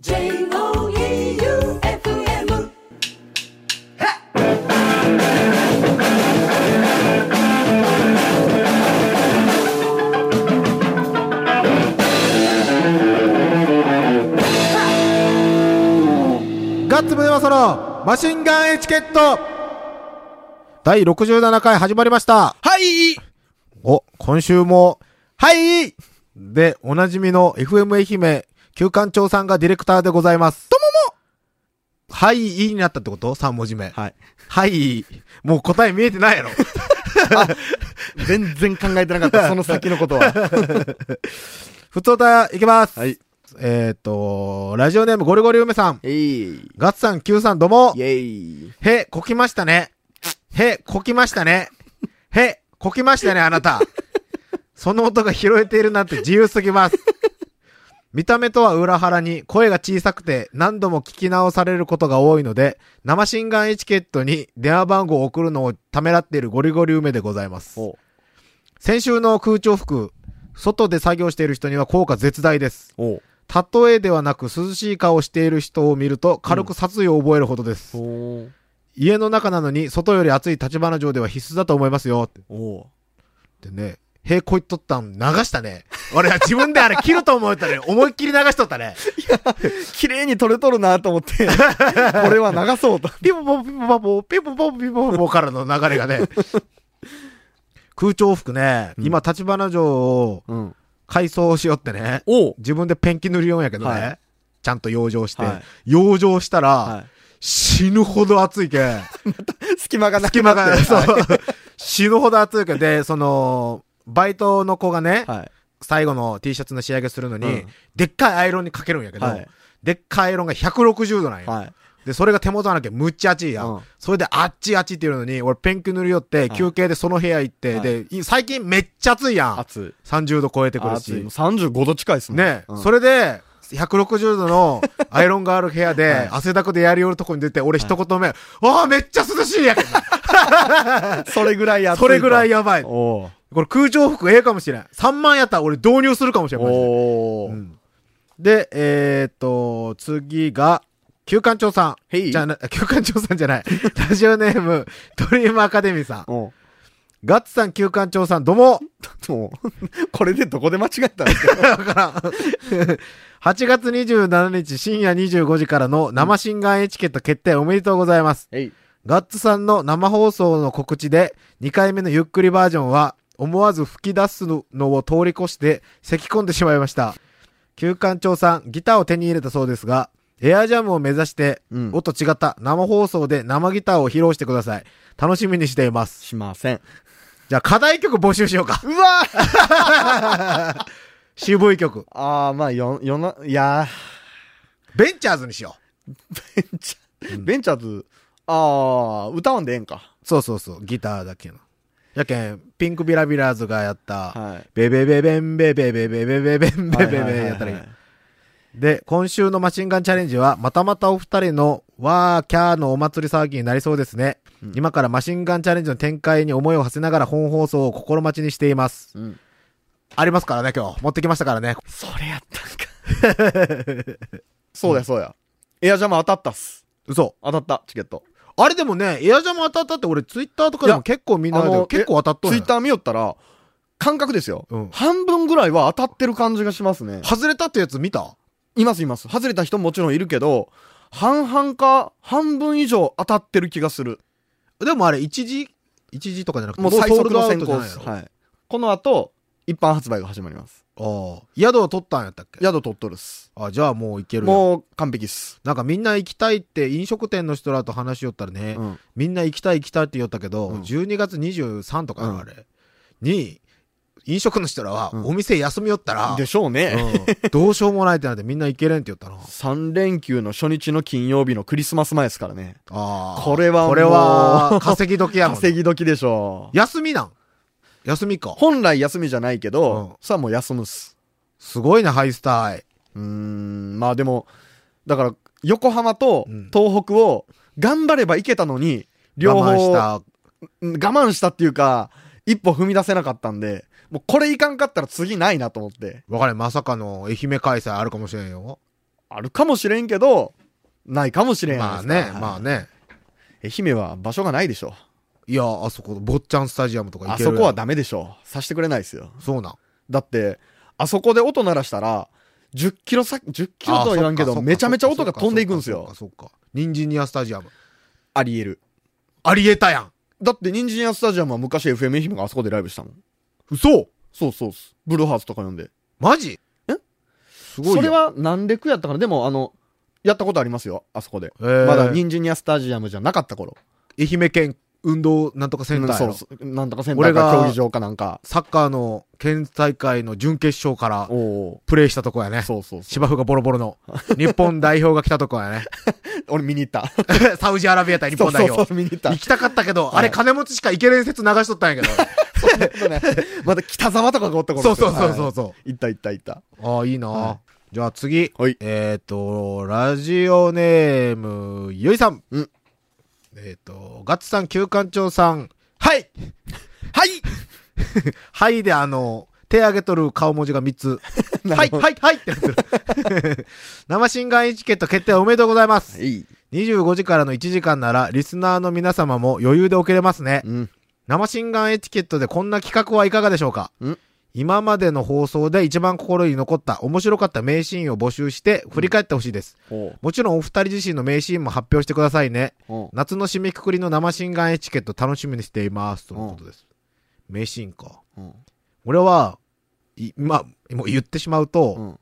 J-O-E-U-F-M ガッツムネマソロマシンガンエチケット。第67回始まりました。はい。お、今週も、はい。で、おなじみの FM 愛媛、旧館長さんがディレクターでございます。とももはい、いいになったってこと ?3 文字目。はい。はい。もう答え見えてないやろ。全然考えてなかった、その先のことは。ふつおた、いきます。はい。えっ、と、ラジオネームゴリゴリ梅さん。えい。ガッツさん、Q さん、どうもイ。ェイ。へ、こきましたね。へ、こきましたね。へ、こきましたね、あなた。その音が拾えているなんて自由すぎます。見た目とは裏腹に声が小さくて何度も聞き直されることが多いので、生心眼エチケットに電話番号を送るのをためらっているゴリゴリ梅でございます。お先週の空調服、外で作業している人には効果絶大です。お例えではなく涼しい顔をしている人を見ると軽く殺意を覚えるほどです。お家の中なのに外より暑い立花城では必須だと思いますよっておってね。へこいっとったん流したね。俺は自分であれ切ると思ったね。思いっきり流しとったね。綺麗に撮れとるなと思って、これは流そうと。ピポポピポポポピポポピポポからの流れがね。空調服ね、うん今立花城をうん。改装しよってね。お自分でペンキ塗りようんやけどね。はいちゃんと養生して。は養生したら、は死ぬほど暑いけ。い。隙間がなく隙間なって。が、そうは。死ぬほど暑いけど、で、その、バイトの子がね、はい。最後の T シャツの仕上げするのに、うんでっかいアイロンにかけるんやけど、はいでっかいアイロンが160度なんよ。はい。で、それが手元なきゃむっちゃ熱いやん。うんそれであっちあっちっていうのに、俺ペンキ塗り寄って、い休憩でその部屋行って、はいで、い最近めっちゃ暑いやん。熱い。30度超えてくるし熱い。。35度近いっすもん。ね、うんそれで、160度のアイロンがある部屋で、はい汗だくでやりよるとこに出て、俺一言目、ああ、めっちゃ涼しいやけど それぐらい熱いと。それぐらいやばい。こおれ空調服ええかもしれん。3万やったら俺導入するかもしれん。おうんで、えー、っと、次が、旧館長さん。じゃな、旧館長さんじゃない。ラジオネーム、ドリームアカデミーさん。おガッツさん、旧館長さん、どうも。もう、これでどこで間違えたんですか？だからん、8月27日深夜25時からの生心眼エチケット決定おめでとうございます。ガッツさんの生放送の告知で、2回目のゆっくりバージョンは、思わず吹き出すのを通り越して、咳き込んでしまいました。旧館長さん、ギターを手に入れたそうですが、エアジャムを目指して、うん音違った生放送で生ギターを披露してください。楽しみにしています。しません。じゃあ、課題曲募集しようか。うわ 渋い曲。あー、まあ、よ、よな、いやベンチャーズにしよー、ベンチャー、ベンチャーズ、あー、歌わんでええんか。う。そうそうそう、ギターだけの。やけん、ピンクビラビラーズがやった、はい。ベベベベンベベベベベベベンベベベやったらいい。で、今週のマシンガンチャレンジは、またまたお二人のわーキャーのお祭り騒ぎになりそうですね。うん今からマシンガンチャレンジの展開に思いを馳せながら本放送を心待ちにしています。うん。ありますからね、今日。持ってきましたからね。それやったんか。そうや、そうや。エアジャム当たったっす。嘘。当たった、チケット。あれでもね、エアジャム当たったって俺ツイッターとかでも結構みんなで結構当たっとるツイッター見よったら、感覚ですよ。うん半分ぐらいは当たってる感じがしますね。外れたってやつ見た？いますいます。外れた人ももちろんいるけど、半々か、半分以上当たってる気がする。でもあれ一時、一時とかじゃなくて、もう最速の先行です。はい。この後、一般発売が始まります。ああ。宿を取ったんやったっけ？宿取っとるっす。あ、じゃあもういけるよ。もう完璧っす。なんかみんな行きたいって飲食店の人らと話しよったらね、うん。みんな行きたい行きたいって言ったけど、うん12月23とかうんあれ、に、飲食の人らはうんお店休みよったら、でしょうね。うんどうしようもないってなってみんな行けれんって言ったな。3連休の初日の金曜日のクリスマス前ですからね。ああ。これはもうこれは稼ぎ時やもん。稼ぎ時でしょう。休みなん？休みか。本来休みじゃないけど、うんさあもう休むっす。すごいね、ハイスタイ。うーん、まあでも、だから、横浜とうん東北を頑張ればいけたのに、両方我慢した。うん我慢したっていうか、一歩踏み出せなかったんで、もうこれいかんかったら次ないなと思って。わかれ、まさかの愛媛開催あるかもしれんよ。あるかもしれんけど、ないかもしれんまあね、まああ。ね。愛媛は場所がないでしょ。いや、あそこ、坊ちゃんスタジアムとか行あけるそこはダメでしょ。さしてくれないですよ。そうなん。だって、あそこで音鳴らしたら、10キロ先、10キロとは言わんけど、あそっかめちゃめちゃ音が飛んでいくんですよそっか。そっかそっか。ニンジニアスタジアム。あり得る。ありえたやん。だって、ニンジニアスタジアムは昔 FM 愛媛があそこでライブしたもん。嘘そうそうっす。ブルーハーツとか呼んで。マジ？え？すごいよ。それは何レクやったかな？でも、あの、やったことありますよ。あそこで。えーまだニンジニアスタジアムじゃなかった頃。愛媛県運動なんとかセンターやろそうそう。なんとかセンター俺がか競技場かなんか。サッカーの県大会の準決勝からプレーしたとこやねー。。そうそうそう。芝生がボロボロの。日本代表が来たとこやね。俺見に行った。サウジアラビア対日本代表。そうそうそう、見に行った行。きたかったけど、はいあれ金持ちしか行けれん説流しとったんやけど。まだ北沢とかがおった頃そうですよそうそうそうはいそ行った行った行った。う。ああ、いいな、はじゃあ次。はいえっ、と、ラジオネーム、ゆいさん。うんえっ、と、ガッツさん、旧館長さん。はいはい はいであの、手挙げとる顔文字が3つ。はい、はい、はいってなってる。生新眼エチケット決定おめでとうございます。いい。25時からの1時間なら、リスナーの皆様も余裕でおけれますね。うん。生新眼エチケットでこんな企画はいかがでしょうか？ん今までの放送で一番心に残った面白かった名シーンを募集して振り返ってほしいです。おうもちろんお二人自身の名シーンも発表してくださいね。おう夏の締めくくりの生新眼エチケット楽しみにしています。とのことです。名シーンか。うん俺は、いまあ、もう言ってしまうと、うん。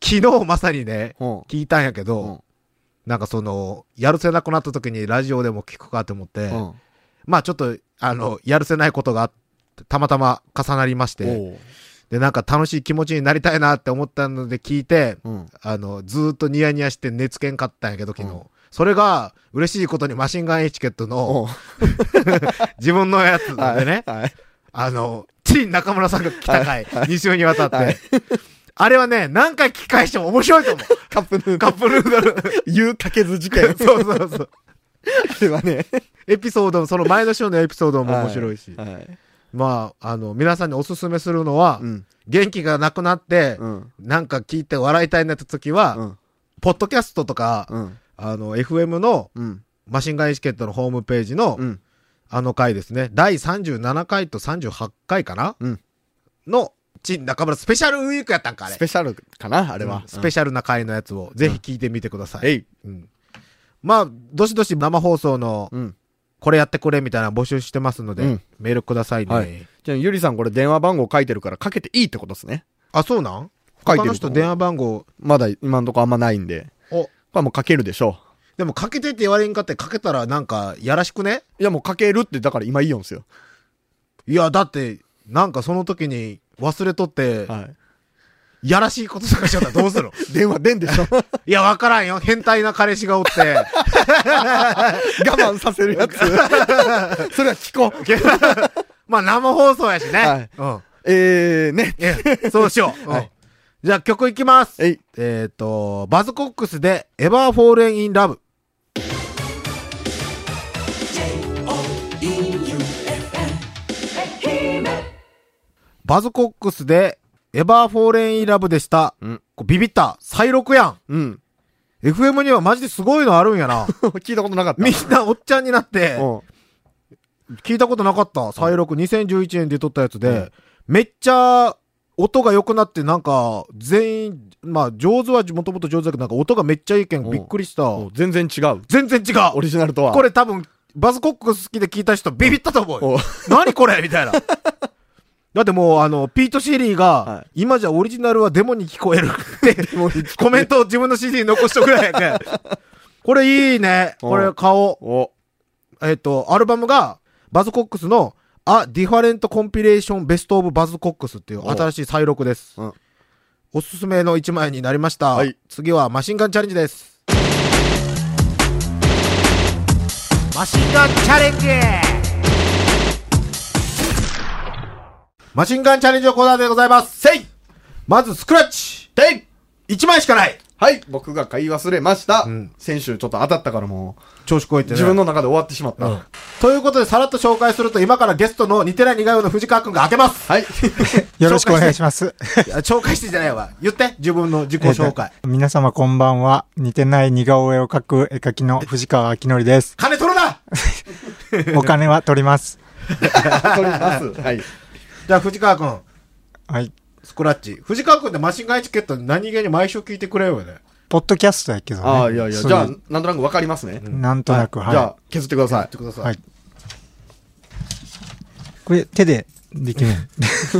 昨日まさにね、うん。聞いたんやけど、うんなんかその、やるせなくなった時にラジオでも聞くかと思って、うん。まあちょっと、あの、やるせないことがあってたまたま重なりまして、で、なんか楽しい気持ちになりたいなって思ったので聞いて、うん。あの、ずーっとニヤニヤして寝つけんかったんやけど、昨日。うんそれが、嬉しいことにマシンガンエチケットの 自分のやつでね、はい。あの、ついに中村さんが来た回、2週にわたって、はいあれはね、何回聞き返しても面白いと思う。カップヌーカップヌードル。言うかけず事件。そうそうそう。あれはね。エピソード、その前の週のエピソードも面白いし。はい。まあ、あの、皆さんにおすすめするのは、うん。元気がなくなって、うん。なんか聞いて笑いたいなって時は、うん。ポッドキャストとか、うん。あの、FM のうん。マシンガンエチケットのホームページの、うん。あの回ですね。第37回と38回かな？うん。の、ち、中村スペシャルウィークやったんか、あれス。ペシャルかなあれはうん。スペシャルな回のやつを、ぜひ聞いてみてください。えい。うん。まあ、どしどし生放送の、うん。これやってくれみたいなの募集してますので、うんメールくださいね。はいじゃあ、ゆりさんこれ電話番号書いてるからかけていいってことですね。あ、そうなん？書いてる他の人電話番号、まだ今んとこあんまないんで。お、これはもうかけるでしょでもかけてって言われんかってかけたらなんか、やらしくね？う。いやもうかけるってだから今いいよんすよ。いや、だって、なんかその時に忘れとって、はい。やらしいこととかしちゃったらどうするの？電話出んでしょ？我 いや、わからんよ。変態な彼氏がおって。慢させるやつ。それは聞こう。まあ生放送やしね。はいうん。えー、ね。そうしよう。はいうんじゃあ曲いきます。えい。えっ、と、バズコックスで Ever Fallen in Love。バズコックスで Ever Fallen in Love でした。うんこビビった。再録やん。うん。FM にはマジですごいのあるんやな。聞いたことなかった。みんなおっちゃんになって、うん。聞いたことなかった。再録2011年で撮ったやつで、うんめっちゃ音が良くなってなんか全員、まあ上手はもともと上手だけどなんか音がめっちゃいいけんうんびっくりした。お全然違う。全然違う。オリジナルとは。これ多分、バズコックス好きで聞いた人ビビったと思う何これ？みたいな。だってもう、あの、ピート・シーリーが、はい今じゃオリジナルはデモに聞こえるって、コメントを自分の CD に残しとくらいや。これいいね。これ買おう。お。えっ、と、アルバムが、バズコックスの、A Different Compilation Best of Buzz Cox っていうお新しい再録です。うんおすすめの1枚になりました。はい次はマシンガンチャレンジです。マシンガンチャレンジマシンガンチャレンジのコーナーでございます。せいまずスクラッチてい1枚しかないはい、僕が買い忘れました。うん先週ちょっと当たったからも調子こいてう、ね。自分の中で終わってしまった。うん。ということで、さらっと紹介すると、今からゲストの似てない似顔絵の藤川くんが開けます。はい。よろしくお願いします。いや紹介してじゃないわ。言って、自分の自己紹介。えーと皆様こんばんは。似てない似顔絵を描く絵描きの藤川明則です。金取るな お金は取ります。取ります。はい。じゃあ、藤川くん、はい。スクラッチ。藤川くんってマシンガンエチケット何気に毎週聞いてくれよね。ポッドキャストやけどね。ああ、いやいや、じゃあ、なんとなくわかりますね。なんとなく、はい。じゃあ、削ってくださいやっ。てください。はいこれ手でできる ス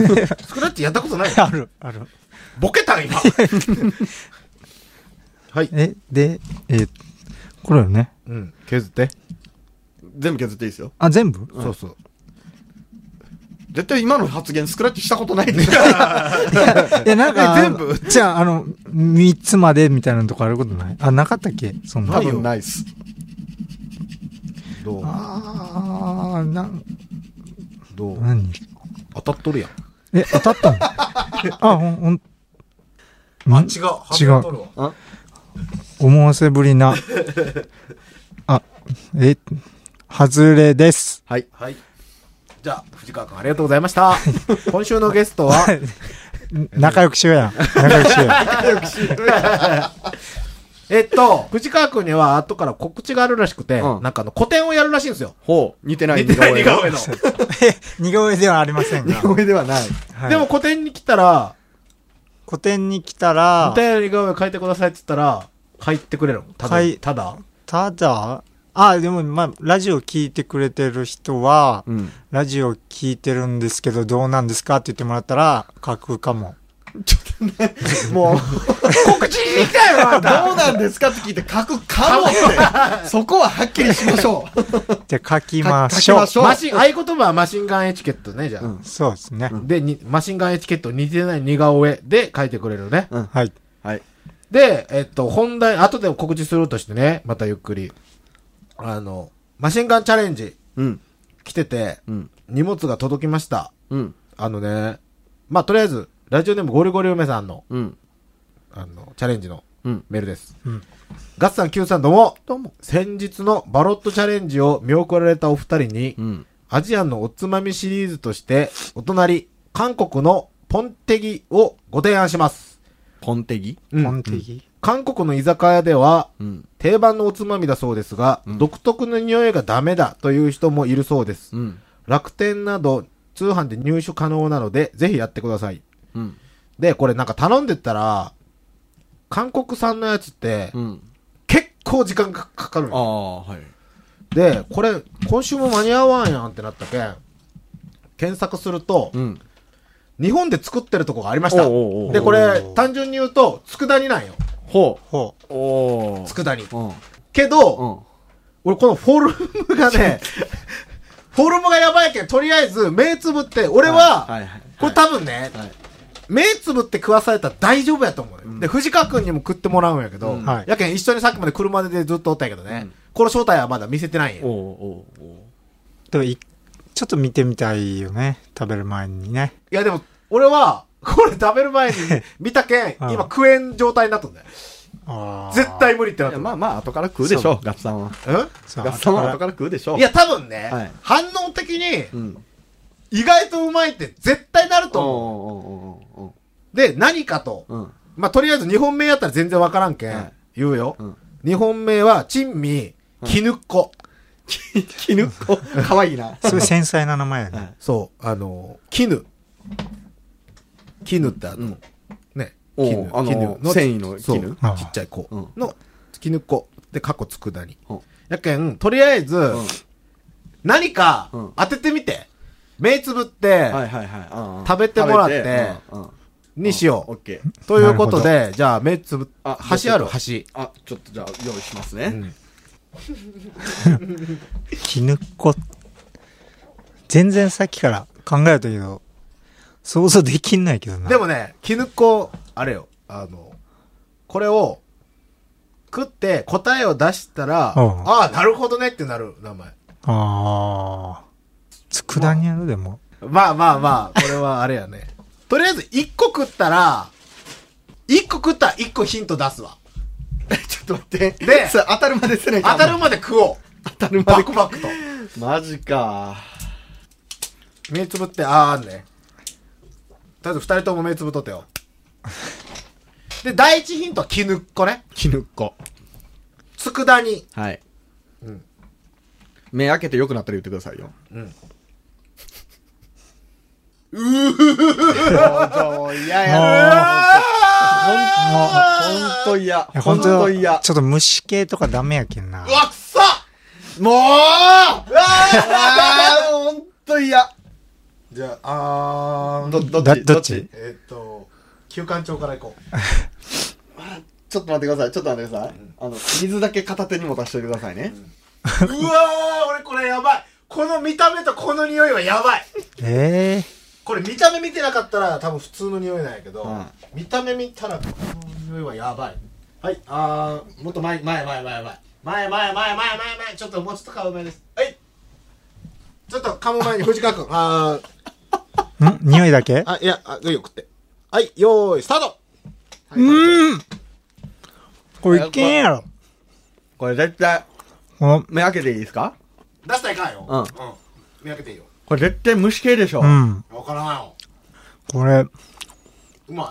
クラッチやったことない？ある、ある。ボケたん今。はい。え、で、えーこれよね。うん。削って。全部削っていいですよ。あ、全部？そうそう。絶対今の発言スクラッチしたことないです。いや、なんか、え全部？じゃあ、あの、三つまでみたいなとこあることない？あ、なかったっけ？そんな。多分ないっす。どう？あー、なん、どう？何？当たっとるやん。え、当たったの？あ、ほん、ほん、あ、ん違う。違う思わせぶりな。あ、え、外れです。はい。はい。じゃあ、藤川くんありがとうございました。今週のゲストは、仲良くしようや。仲良くしようや。えっと、藤川くんには後から告知があるらしくて、うんなんかあの、個展をやるらしいんですよ。ほう。似てない似てない似顔絵の。え、似顔絵ではありませんが。似顔絵ではない。はいでも、個展に来たら、個展に来たら似、たような似顔絵描いてくださいって言ったら、描いてくれるの？ただはいただ？ただ、あ、でも、まあ、ラジオ聞いてくれてる人は、うん。ラジオ聞いてるんですけど、どうなんですかって言ってもらったら、書くかも。もう、告知に来たよ、あんたどうなんですかって聞いて書くかもって。そこははっきりしましょう。じゃあ書きましょう。書きましょうマシン、合言葉はマシンガンエチケットね、じゃあ。うんそうですね。で、にマシンガンエチケット似てない似顔絵で描いてくれるね。はい。はい。で、えっと、本題、後で告知するとしてね、またゆっくり。あの、マシンガンチャレンジうん。来てて、うん。荷物が届きました。うん。あのね、まあ、とりあえず、ラジオネームゴリゴリ梅さんの、うん。あの、チャレンジのうん。メールです。うんガッサン Q さんどうも。どうも。先日のバロットチャレンジを見送られたお二人に、うん。アジアンのおつまみシリーズとして、お隣、韓国のポンテギをご提案します。ポンテギ？うんポンテギ？韓国の居酒屋では、うん。定番のおつまみだそうですが、うん独特の匂いがダメだという人もいるそうです。うん。楽天など通販で入手可能なので、ぜひやってください。うん。で、これなんか頼んでったら、韓国産のやつって、うん。結構時間がかかるあのあ、はい。で、これ、今週も間に合わんやんってなったけん、検索すると、うん。日本で作ってるとこがありました。おうおうおうで、これ、単純に言うと、佃煮なんよ。ほほう。おー。佃煮。うん。けど、うん。俺このフォルムがね、フォルムがやばいけん、とりあえず目つぶって、俺は、はいはい。これ多分ね、はい。目つぶって食わされたら大丈夫やと思うよ、で、藤川くんにも食ってもらうんやけど、うんはいやけん一緒にさっきまで車でずっとおったんやけどね、うんこの正体はまだ見せてないんおうや。おうおうでもいちょっと見てみたいよね。食べる前にね。いやでも、俺は、これ食べる前に 見たけん、うん今食えん状態になったんだよ。絶対無理ってなったまあまあ、後から食うでしょ、ガッツさんは。そうガッツさんは後から食うでしょ。うんいや、多分ね、はい反応的に、うん。意外とうまいって絶対なると思う。で、何かと。まあ、とりあえず日本名やったら全然わからんけん、はい言うよ。うん。日本名は、珍味、絹っこ。絹っこ。かわいいな。そういう繊細な名前やね。はいそう、あの、絹。絹ってあの、うん。ね、絹、あの絹繊維の絹。あちっちゃい子。うん。の、絹っこ。で、過去つくだにうん。やけん、とりあえず、うん。何かうん。当ててみて。目つぶって。食べてもらってにしよう。オッケー。ということで、じゃあ目つぶっ、あ橋ある？橋。あ、ちょっとじゃあ用意しますね。うん。絹っこ。全然さっきから考えたけど、想像できんないけどな。でもね、絹っこ、あれよ、あの、これを、食って答えを出したら、うんああ、なるほどねってなる名前。ああ。佃煮やろ、でも。まあまあまあ、これはあれやね。とりあえず1個食ったら、1個食ったら1個ヒント出すわ。っと待って。で それ当たるまでせない当たるまで食おう。当たるまでバク。バクと。マジか。目つぶって、あーあんね。とりあえず二人とも目つぶっとってよ。で、第一ヒントは絹っこね。絹っこ。佃煮。はい。うん目開けてよくなったら言ってくださいよ。うん。もう、嫌やもほんほんと嫌。いやほん本当と嫌。ちょっと虫系とかダメやけんなう。わ、くそもうあーほんと嫌。じゃあ、あーど、どだっち？どっち？えーっと、休館長から行こう。ちょっと待ってください。ちょっと待ってください。あの、水だけ片手に持たせておいてくださいね。うわー、俺これやばい。この見た目とこの匂いはやばい。ええこれ見た目見てなかったら多分普通の匂いなんやけど、うん見た目見たらこの匂いはやばい。はい、あー、もっと前、前、前、前、前。前、前、前、前、前、前、ちょっともうちょっと顔前です。はい。ちょっと噛む前に藤川君。あー、ん？匂いだけ？あ、いや、あ、いいよ、食って。はい、よーい、スタートうーんこれいけんやろ。これ絶対、この、目開けていいですか？出したらいかんよ。うんうん。見分けていいよ。これ絶対虫系でしょ。うん。わからんよ。これ、うまい。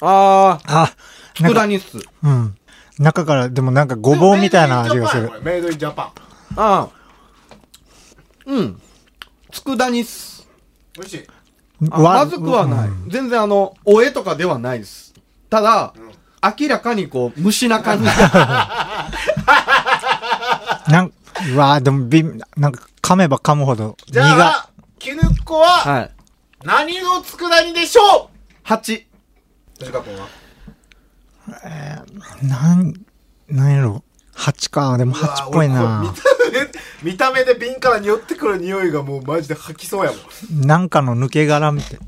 あー、あ、佃煮っす。うん。中から、でもなんかごぼうみたいな味がする。メイドインジャパン。あー。うん。佃煮っす。美味しい。まずくはない。うん全然あの、おえとかではないです。ただ、ん明らかにこう、虫な感じ。なん、うわーでもび、なんか噛めば噛むほど、苦じゃあ、絹っこは、はい。何の佃煮でしょ蜂。う藤川君は？なん、なんやろ。蜂か。でも蜂っぽいな見た目、見た目で瓶から匂ってくる匂いがもうマジで吐きそうやもん。なんかの抜け殻みたい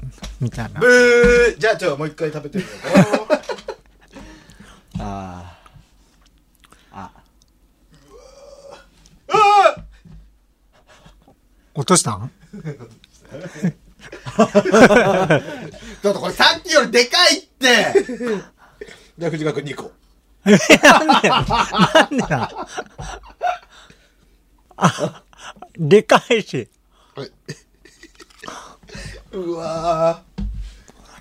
みたいなブ。ーじゃあちょ、もう一回食べてみようか ああ。落としたん？ちょっとこれさっきよりでかいって じゃあ藤川君2個。なんでなんでなあ、でかいし。うわ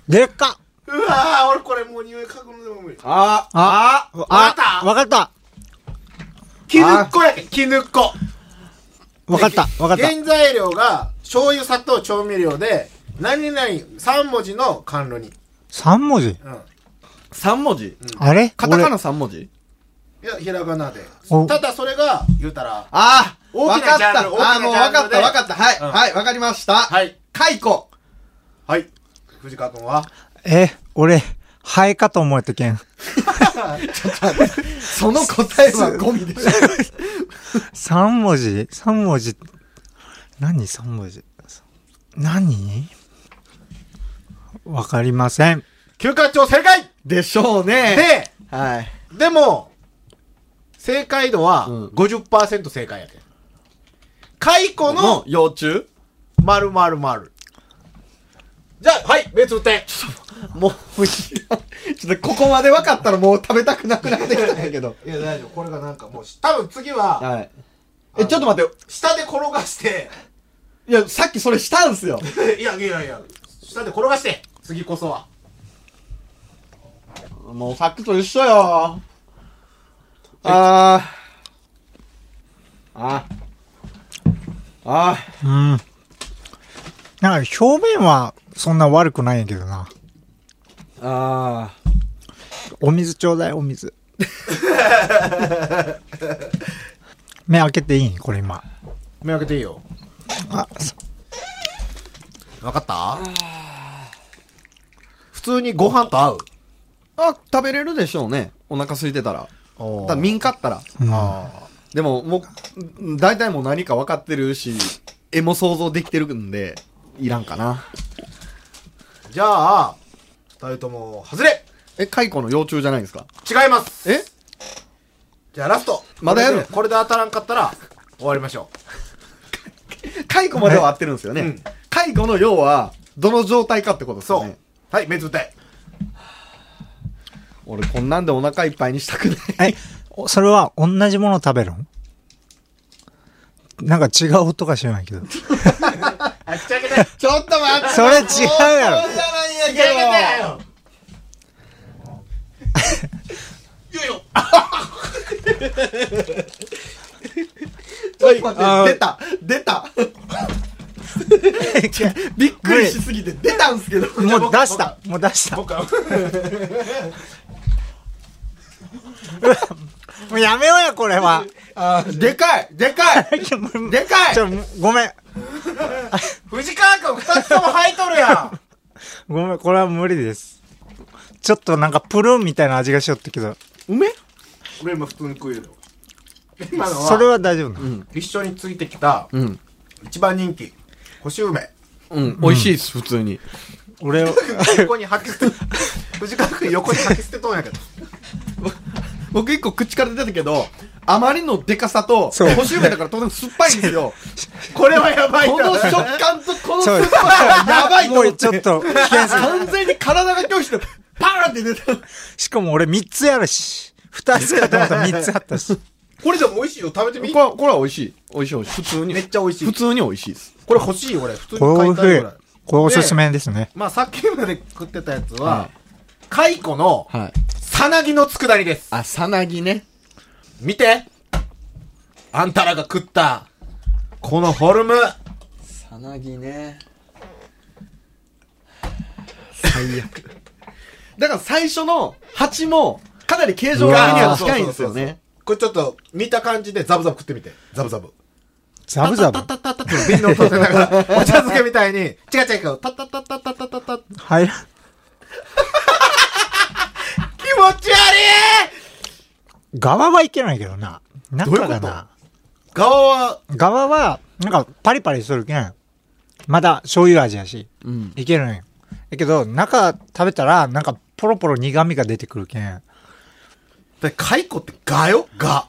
でっかー。うわー、俺これもう匂い嗅ぐのでも無理。ああ、わかったわかった絹っこやけん、絹っこ。わかったわかった。原材料が、醤油、砂糖、調味料で、何々、3文字の甘露煮。三文字？うん。3文字あれ？俺カタカナ3文字？いや、ひらがなでお。ただそれが、言うたら、ああ大きなわかったジャンル大きなあーもうわかっジャンルでたわかったはい、うんはい、わかりました。はい。カイコ。はい。藤川君は？え、俺、ハエかと思えたけん。その答えはゴミでしょ。三文字？三文字。何三文字？何？わかりません。休館長正解でしょうね。で、はい。でも、正解度はうん50%正解やで。蚕このの幼虫？丸々丸。じゃあ、はい、別点。もう、もうちょっとここまで分かったらもう食べたくなくなってきたんやけど。いや、大丈夫。これがなんかもう、多分次は、はい。え、ちょっと待って。下で転がして、いや、さっきそれしたんすよ。いやいやいや、下で転がして、次こそは。もうさっきと一緒よ。あー。あー。あうん。なんか表面はそんな悪くないんやけどな。ー。あお水ちょうだい、お水。目開けていいこれ今。目開けていいよ。あ、そわかった？普通にご飯と合う？ー。あ、食べれるでしょうね。お腹空いてたら。おただ、見んかったら。うんあでも、もう、大体もう何か分かってるし、絵も想像できてるんで、いらんかな。ーじゃあ、二人とも、外れえ、蚕の幼虫じゃないんですか？違いますえ？じゃあラストまだやる？これでこれで当たらんかったら、終わりましょ蚕までは合ってるんですよねうん。蚕の要は、どの状態かってことでう。そうすよね。。はい、目つぶって。俺こんなんでお腹いっぱいにしたくない。え、おそれは同じもの食べるんなんか違う音が知らないけど。ちょっと待ってそれ違うやろそうじゃないんやけど。はい、あー出た出た びっくりしすぎて出たんすけど。もう出した。もう出した。もうやめようや、これは。でかいでかい でかいちょ、ごめん。藤川君二つとも吐いとるやん。ごめん、これは無理です。ちょっとなんかプルーンみたいな味がしよったけど、梅？俺今普通に食えるよ。今のは、それは大丈夫なの、一緒についてきた、うん。一番人気、干し梅。うん、美味しいです、普通に。俺を、横に吐き捨て、藤川君横に吐き捨てとんやけど。僕一個口から出たけど、あまりのでかさと、そう干し梅だから当然酸っぱいんですよ。これはやばいこの食感とこの酸っぱさがやばいとも思って。うちょっと完全に体が拒否して、パーンって出た。しかも俺3つやるし、2つかと思ったら3つあったし。これでも美味しいよ。食べてみ？これは、これは美味しい。美味しい美味しい。普通に。めっちゃ美味しい普通に美味しいです。これ欲しいよ、俺。普通にこれ買いたいぐらい。これおすすめですね。まあ、さっきまで食ってたやつは、は蚕の、はい。さなぎの佃煮です。あ、さなぎね。見てあんたらが食った、このフォルム。さなぎね。最悪。だから最初の蜂も、かなり形状的には近いんですよね。これちょっと、見た感じでザブザブ食ってみて。ザブザブ。ザブザブ。タッタッタッタッタッって瓶の音でながら、お茶漬けみたいに、違う違う違う、タッタッタッタッタッタッタッタッタッはい。気持ち悪側はいけないけどな。中どういうこと？がな。い側は、側は、なんかパリパリするけん。まだ醤油味やし、うん。いけるんよ。だけど、中食べたら、なんかポロポロ苦味が出てくるけん。で、蚕ってガよ？ガ。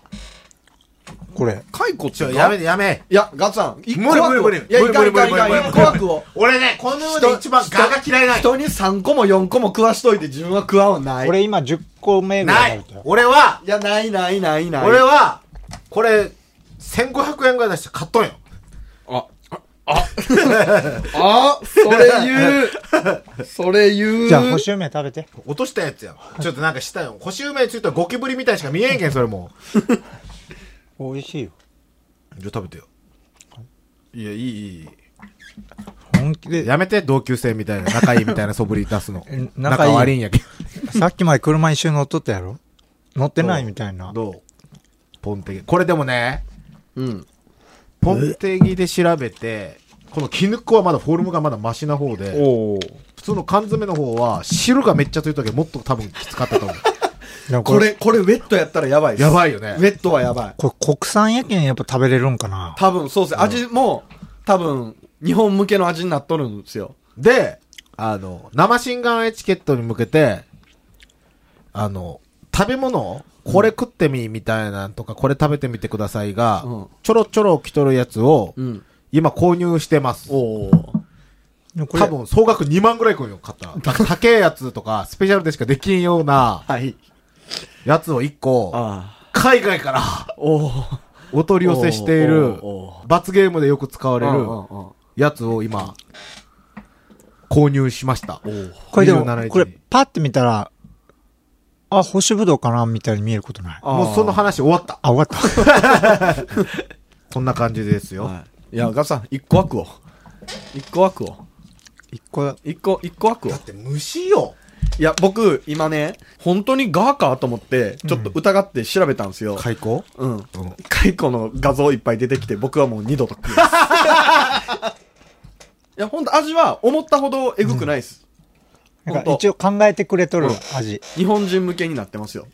これ。蚕ってやめてやめ。いや、ガツさん、一個無理無理無理いや、いかんいかんい一個枠を。俺ね、この世で一番ガが嫌いない。人に3個も4個も食わしといて自分は食わんはない。俺今10個目ぐらない。俺は、いや、ないないないない。俺は、これ、1500円ぐらい出して買っとんよ。あ、あ、あ、それ言う。それ言う。じゃあ、干し梅食べて。落としたやつやん。ちょっとなんかしたよ。干し梅についたらゴキブリみたいしか見えんけん、それも美味しいよ。じゃあ食べてよ。いや、いい、いい。本気で。やめて、同級生みたいな、仲いいみたいな素振り出すの え。仲悪いんやけさっきまで車一緒に乗っとったやろ？乗ってないみたいな。ど。どう？ポンテギ。これでもね、うん。ポンテギで調べて、この絹子はまだフォルムがまだマシな方で。普通の缶詰の方は汁がめっちゃついたけどもっと多分きつかったと思う。これ、これウェットやったらやばいです。やばいよねウェットはやばい。これ国産やけんやっぱ食べれるんかな多分、そうですね。味も、多分、日本向けの味になっとるんですよ。で、あの、生心眼エチケットに向けて、あの、食べ物これ食ってみ、みたいなんとか、これ食べてみてくださいが、うんちょろちょろ来とるやつを、うん。今購入してます。おお。でもこれ多分、総額2万ぐらいくんよ、買ったら。なんか高えやつとか、スペシャルでしかできんようなはい。やつを1個、あ海外からあ。おお。お取り寄せしているおーおーお、罰ゲームでよく使われるやつを今、購入しました。これでも27日、これパッて見たら、あ、干しぶどうかなみたいに見えることない。もうその話終わった。あ、終わった。そんな感じですよ。はい。いや、ガさん、一個枠を。一個枠を。一個、一個、一個枠をだ。って虫よ。いや、僕、今ね、本当にガーかと思って、ちょっと疑って調べたんですよ。開口？うん。うん。蚕の画像いっぱい出てきて、僕はもう二度と食います。いや、ほんと味は思ったほどエグくないです。なんか一応考えてくれとるうん味。日本人向けになってますよ。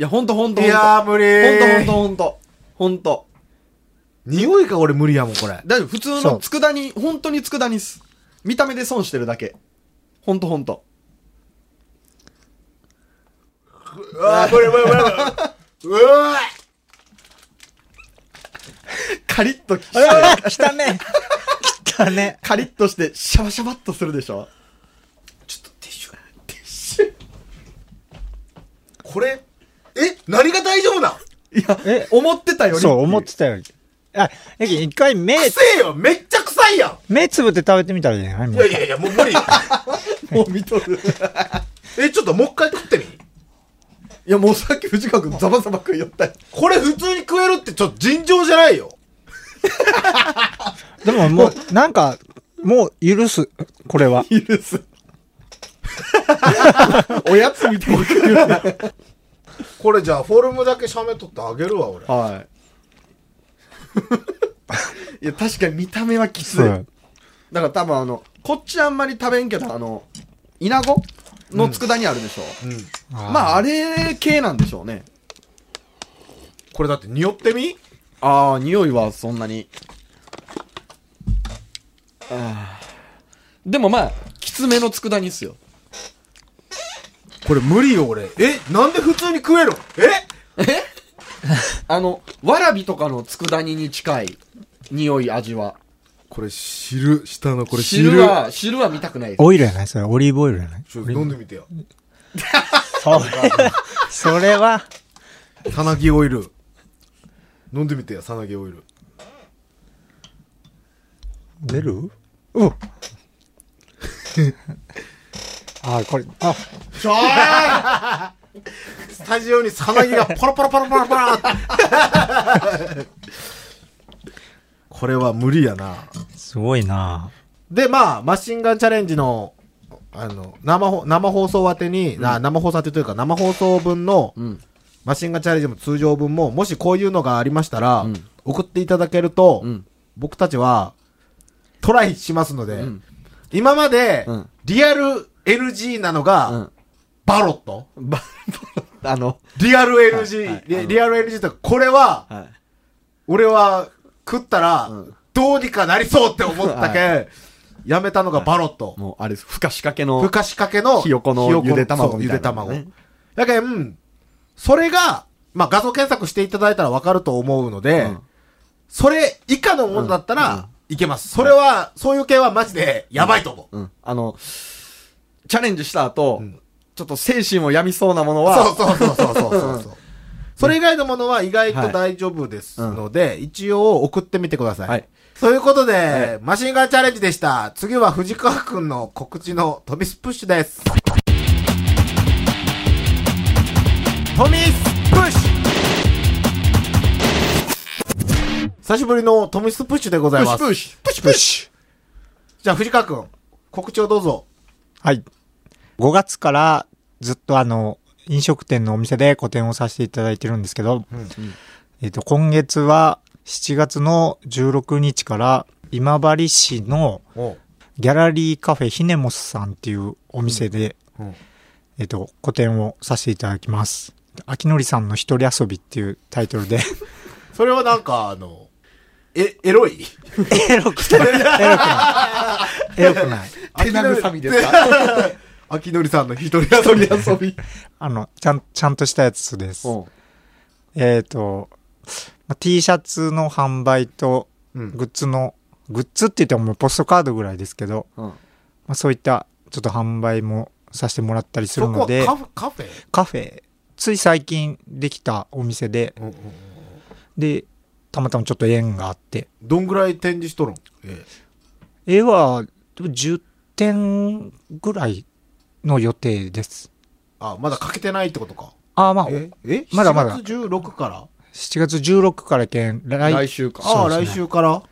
いや、ほんとほんといほんと。やー、無理ほんとほんとほんと。ほんと。匂いが俺無理やもん、これ。大丈夫。普通の佃煮、本当に佃煮っす。見た目で損してるだけ。ほんとほんと。うわー、無理無理無理無理。うわカリッとき、たね来たねカリッとして、シャバシャバっとするでしょ？ちょっとティッシュ。ティッシュ。これ、え何が大丈夫なんいや、え思ってたより。そう、思ってたより。あ、え、一回目、臭えよめっちゃ臭いや目つぶって食べてみたらいいんじゃないんいやいやいや、もう無理。もう見とる。え、ちょっともう一回食ってみいや、もうさっき藤川君ザバザバ食いよったよ。これ普通に食えるってちょっと尋常じゃないよ。でももう、なんか、もう許す、これは。許す。おやつみたいに食うよね。これじゃあフォルムだけ写メ撮ってあげるわ、俺。はい。いや、確かに見た目はきつい。だそう。から多分あの、こっちあんまり食べんけど、あの、イナゴの佃煮あるでしょ。うん。まあ、あれ系なんでしょうね。これだって匂ってみ？ああ、匂いはそんなに。あーでもまあ、きつめの佃煮っすよ。これ無理よ、俺。え？なんで普通に食えるのえ？あの、わらびとかの佃煮に近い匂い、味は。これ汁、下のこれ汁汁。は、汁は見たくないです。オイルやない？それ、オリーブオイルやない？ちょっと飲んでみてよ。それ、それは、さなぎオイル。飲んでみてよ、さなぎオイル。出る？うん。あ、これ、あ、ちょースタジオにさなぎがパラパラパラパラパラってこれは無理やな。すごいなで、まあ、マシンガンチャレンジの、あの、生ほ、生放送宛てに、な生放送宛てというか、生放送分の、うん。マシンガンチャレンジの通常分も、もしこういうのがありましたら、うん。送っていただけると、うん。僕たちは、トライしますので、うん。今まで、うん。リアル NG なのが、うん。バロット。ば、あの、リアル NG、リアル NG とか、これは、はい。俺は食ったら、うん。どうにかなりそうって思ったけ、やめたのがバロット。もう、あれです、ふかしかけの。ふかしかけの、ひよこのゆで卵みたいなゆで卵。だけど、うん。それが、まあ、画像検索していただいたらわかると思うので、うんそれ以下のものだったら、いけます。それは、そういう系はマジで、やばいと思う。うん。あの、チャレンジした後、んちょっと精神を病みそうなものは、そうそうそうそうそうそう。それ以外のものは意外とはい大丈夫ですので、一応送ってみてください。はいそういうことで、はいマシンガンチャレンジでした。次は藤川くんの告知のトミスプッシュです。トミスプッシュ久しぶりのトミスプッシュでございます。プッシュプッシュプッシじゃあ藤川くん、告知をどうぞ。はい。5月からずっとあの、飲食店のお店で個展をさせていただいてるんですけど、えっ、と、今月は7月の16日から今治市のギャラリーカフェヒネモスさんっていうお店で、うんえっ、と、個展をさせていただきます。秋のりさんの一人遊びっていうタイトルで、それはなんか、あの、え、エロい？エロくない。エロくない。エロくない。手慰みですか？秋のりさんの一人遊ュび。遊び。あの、ちゃん、ちゃんとしたやつです。うんえっ、と、まあ T シャツの販売と、うん。グッズの、グッズって言ってももうポストカードぐらいですけど、うん。まあ、そういったちょっと販売もさせてもらったりするので、カフカフェ？カフェ、つい最近できたお店で、うんうんうんで、たまたまちょっと縁があって、どんぐらい展示しとるん？え絵はでも10点ぐらいの予定です。あ、まだかけてないってことか。ああ、まあ、ええ？まだまだ。7月16から？7月16から県、来来週か。ああ、来そうですね週から？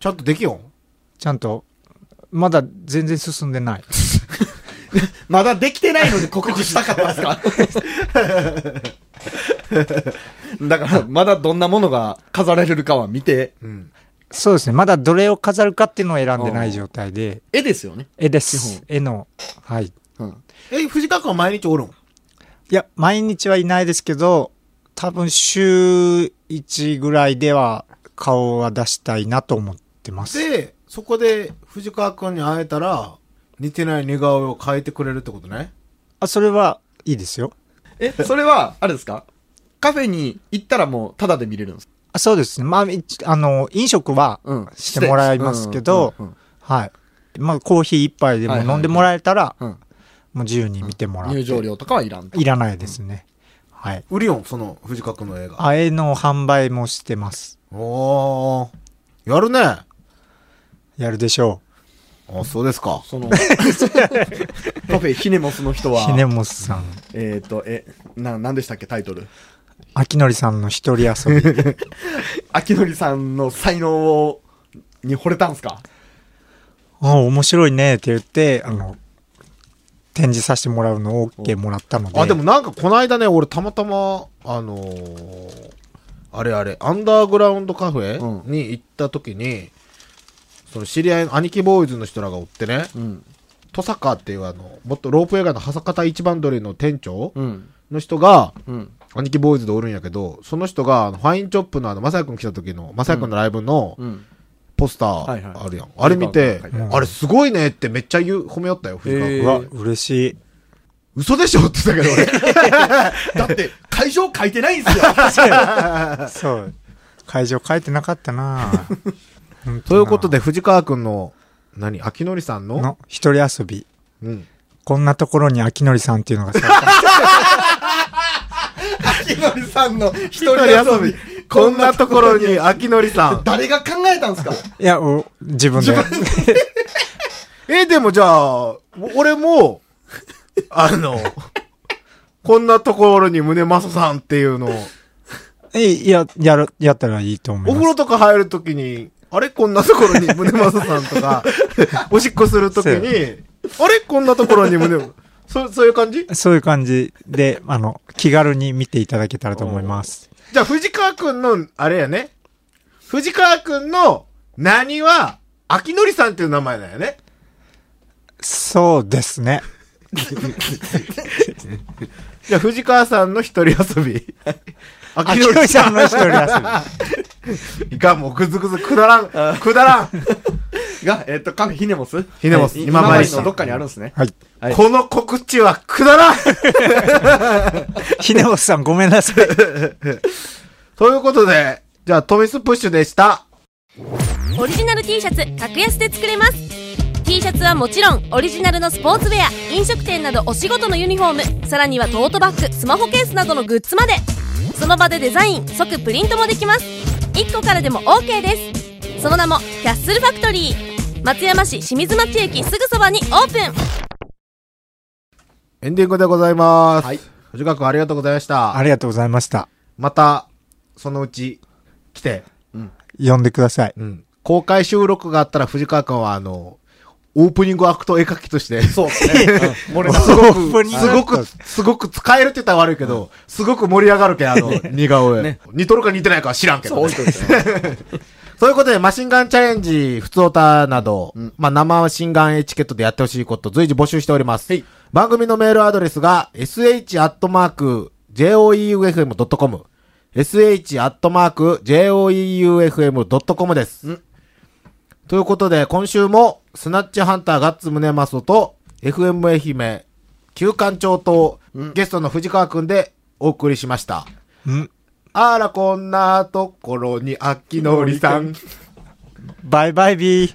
ちゃんとできよん？ちゃんと、まだ全然進んでない。まだできてないので告知したかったんですか？だから、まだどんなものが飾られるかは見て、うん。そうですね。まだどれを飾るかっていうのを選んでない状態で、絵ですよね。絵で基す本。絵の、はい。うん。え、藤川君は毎日おるん？いや、毎日はいないですけど、多分週1ぐらいでは顔は出したいなと思ってます。で、そこで藤川君に会えたら、似てない似顔絵を変えてくれるってことね。あ、それはいいですよ。え、それは、あれですか？カフェに行ったらもう、タダで見れるんですか？あそうですね。まあ、一あの、飲食はうん。してもらいますけどうんうんはい。まあ、コーヒー一杯でも飲んでもらえたら、うんもう自由に見てもらって。入場料とかはいらんと。いらないですね。はい。売りよん、その藤川くんの映画。あえの販売もしてます。おー。やるね。あ、やるでしょそうですか。その、カフェヒネモスの人う。は、ひねもすさん。えっ、と、え、な、なんでしたっけ、タイトル？秋のりさんの一人遊び。秋のりさんの才能を、に惚れたんすか？あ面白いねって言って、あの、展示させてもらうのを OK もらったので。あ、でもなんかこの間ね、俺たまたま、あのーあれあれ、アンダーグラウンドカフェうに行った時に、その知り合いの兄貴ボーイズの人らがおってね、うん。トサカっていうあの、もっとロープ映画のはさかた一番鳥の店長うん。の人が、うん。兄貴ボーイズでおるんやけど、その人が、ファインチョップのあの、まさやくん来た時の、まさやくんのライブのうん。ポスターあるやん。あれ見てうん、あれすごいねってめっちゃ言う、褒めよったよ、藤川君へうわ、嬉しい。嘘でしょって言ったけど俺。だって、会場書いてないんすよ。そう。会場書いてなかったなぁということで、藤川くんの、何？秋のりさんの？の一人遊び。うん。こんなところに秋のりさんっていうのがさ、秋のりさんの一一人遊び。こんなところに秋のりさん。誰が考えたんすか？いや、お自分で。え、でもじゃあ、お俺も、あの、こんなところに宗正さんっていうのを、え、いや、やる、やったらいいと思います。お風呂とか入るときに、あれ？こんなところに宗正さんとか、おしっこするときに、あれ？こんなところに宗、そ、そういう感じ？そういう感じで、あの、気軽に見ていただけたらと思います。じゃあ、藤川くんの、あれやね。藤川くんの、何は、秋のりさんっていう名前だよね。そうですね。じゃあ、藤川さんの一人遊び。秋のりさんの一人遊び。いかん、もうぐずぐずくだらん。くだらん。が、えっ、と、カフェヒネモスヒネモスえ今治市今治のどっかにあるんですね。はい。はいこの告知はくだらん。ひねおさんごめんなさい。ということで、じゃあ、トミスプッシュでした。オリジナル T シャツ格安で作れます T シャツはもちろんオリジナルのスポーツウェア飲食店などお仕事のユニフォームさらにはトートバッグスマホケースなどのグッズまでその場でデザイン即プリントもできます1個からでも OK ですその名もキャッスルファクトリー松山市清水町駅すぐそばにオープンエンディングでございます。はい藤川くんありがとうございました。ありがとうございました。また、そのうち、来て、呼んでください。うん。公開収録があったら藤川くんは、あの、オープニングアクト絵描きとして、そうですね。うん、漏れなすごく、すごく、すごく使えるって言ったら悪いけど、すごく盛り上がるけん、あの、似顔絵。ね似とるか似てないかは知らんけそう、いといてね。そういうことで、マシンガンチャレンジ、普通歌など、まあ、生マシンガンエチケットでやってほしいこと随時募集しております。はい番組のメールアドレスが、sh.joeufm.com、sh.joeufm.com です。ということで、今週も、スナッチハンターガッツムネマソと、FM 愛媛、旧館長と、ゲストの藤川くんでお送りしました。んあら、こんなところに、あきのりさん。バイバイビー。